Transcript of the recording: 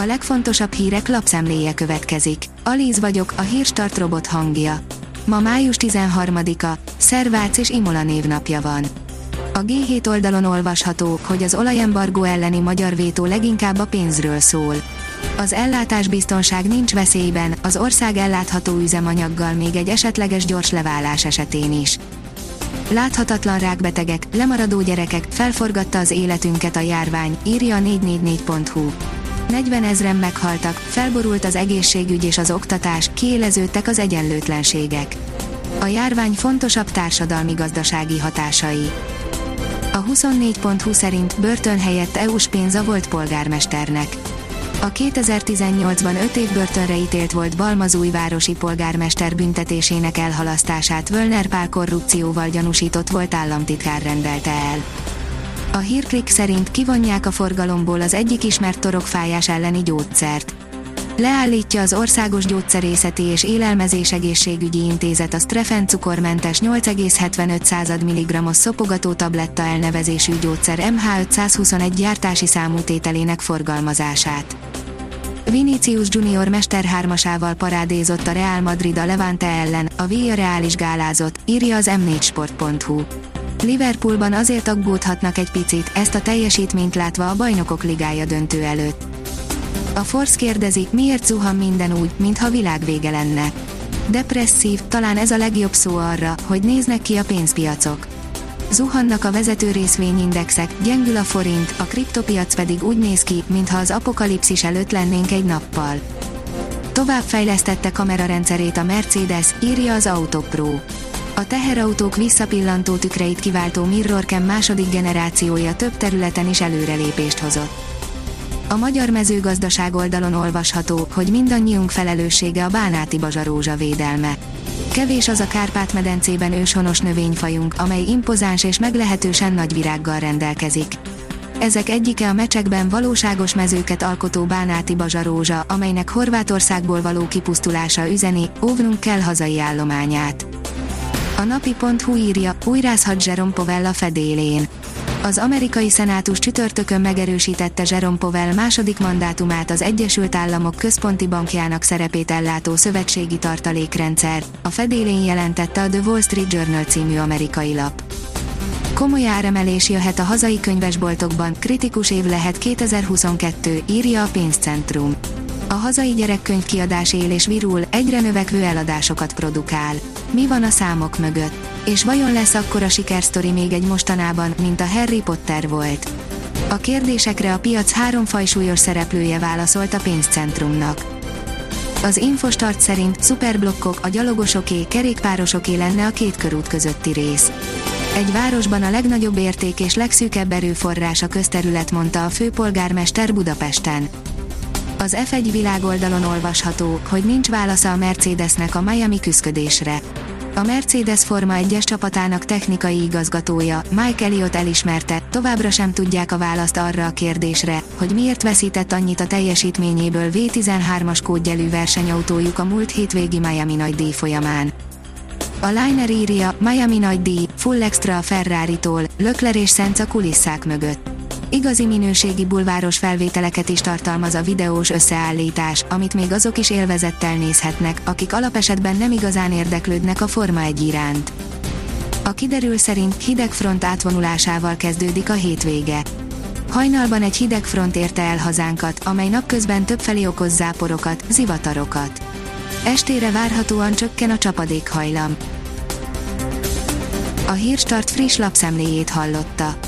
A legfontosabb hírek lapszemléje következik. Alíz vagyok, a hírstart robot hangja. Ma május 13-a, Szervác és Imola névnapja van. A G7 oldalon olvasható, hogy az olajembargó elleni magyar vétó leginkább a pénzről szól. Az ellátásbiztonság nincs veszélyben, az ország ellátható üzemanyaggal még egy esetleges gyors leválás esetén is. Láthatatlan rákbetegek, lemaradó gyerekek, felforgatta az életünket a járvány, írja a 444.hu. 40 ezren meghaltak, felborult az egészségügy és az oktatás, kiéleződtek az egyenlőtlenségek. A járvány fontosabb társadalmi-gazdasági hatásai. A 24.20 szerint börtön helyett EU-s pénz a volt polgármesternek. A 2018-ban 5 év börtönre ítélt volt Balmazújvárosi polgármester büntetésének elhalasztását Völner Pál korrupcióval gyanúsított volt államtitkár rendelte el. A hírklik szerint kivonják a forgalomból az egyik ismert torokfájás elleni gyógyszert. Leállítja az Országos Gyógyszerészeti és Élelmezés Egészségügyi Intézet a Strefen cukormentes 8,75 mg-os szopogató tabletta elnevezésű gyógyszer MH521 gyártási számútételének forgalmazását. Vinicius Junior mester hármasával parádézott a Real Madrid a Levante ellen, a Real is gálázott, írja az m4sport.hu. Liverpoolban azért aggódhatnak egy picit, ezt a teljesítményt látva a bajnokok ligája döntő előtt. A Force kérdezi, miért zuhan minden úgy, mintha világvége lenne. Depresszív, talán ez a legjobb szó arra, hogy néznek ki a pénzpiacok. Zuhannak a vezető részvényindexek, gyengül a forint, a kriptopiac pedig úgy néz ki, mintha az apokalipszis előtt lennénk egy nappal. Tovább fejlesztette kamerarendszerét a Mercedes, írja az Autopro. A teherautók visszapillantó tükreit kiváltó Mirrorcam második generációja több területen is előrelépést hozott. A magyar mezőgazdaság oldalon olvasható, hogy mindannyiunk felelőssége a bánáti bazsarózsa védelme. Kevés az a Kárpát-medencében őshonos növényfajunk, amely impozáns és meglehetősen nagy virággal rendelkezik. Ezek egyike a mecsekben valóságos mezőket alkotó bánáti bazsarózsa, amelynek Horvátországból való kipusztulása üzeni, óvnunk kell hazai állományát. A napi.hu írja, újrázhat Jerome a fedélén. Az amerikai szenátus csütörtökön megerősítette Jerome Powell második mandátumát az Egyesült Államok központi bankjának szerepét ellátó szövetségi tartalékrendszer, a fedélén jelentette a The Wall Street Journal című amerikai lap. Komoly áremelés jöhet a hazai könyvesboltokban, kritikus év lehet 2022, írja a pénzcentrum. A hazai gyerekkönyvkiadás él és virul, egyre növekvő eladásokat produkál. Mi van a számok mögött? És vajon lesz akkora sikersztori még egy mostanában, mint a Harry Potter volt? A kérdésekre a piac három fajsúlyos szereplője válaszolt a pénzcentrumnak. Az Infostart szerint szuperblokkok a gyalogosoké, kerékpárosoké lenne a két körút közötti rész. Egy városban a legnagyobb érték és legszűkebb erőforrás a közterület, mondta a főpolgármester Budapesten. Az F1 világoldalon olvasható, hogy nincs válasza a Mercedesnek a Miami küszködésre. A Mercedes Forma 1-es csapatának technikai igazgatója, Mike Elliott elismerte, továbbra sem tudják a választ arra a kérdésre, hogy miért veszített annyit a teljesítményéből V13-as kódjelű versenyautójuk a múlt hétvégi Miami nagy díj folyamán. A Liner írja, Miami nagy díj, full extra a Ferrari-tól, Lökler és Szenc a kulisszák mögött. Igazi minőségi bulváros felvételeket is tartalmaz a videós összeállítás, amit még azok is élvezettel nézhetnek, akik alapesetben nem igazán érdeklődnek a Forma 1 iránt. A kiderül szerint hideg front átvonulásával kezdődik a hétvége. Hajnalban egy hideg front érte el hazánkat, amely napközben többfelé okoz záporokat, zivatarokat. Estére várhatóan csökken a csapadékhajlam. A Hírstart friss lapszemléjét hallotta.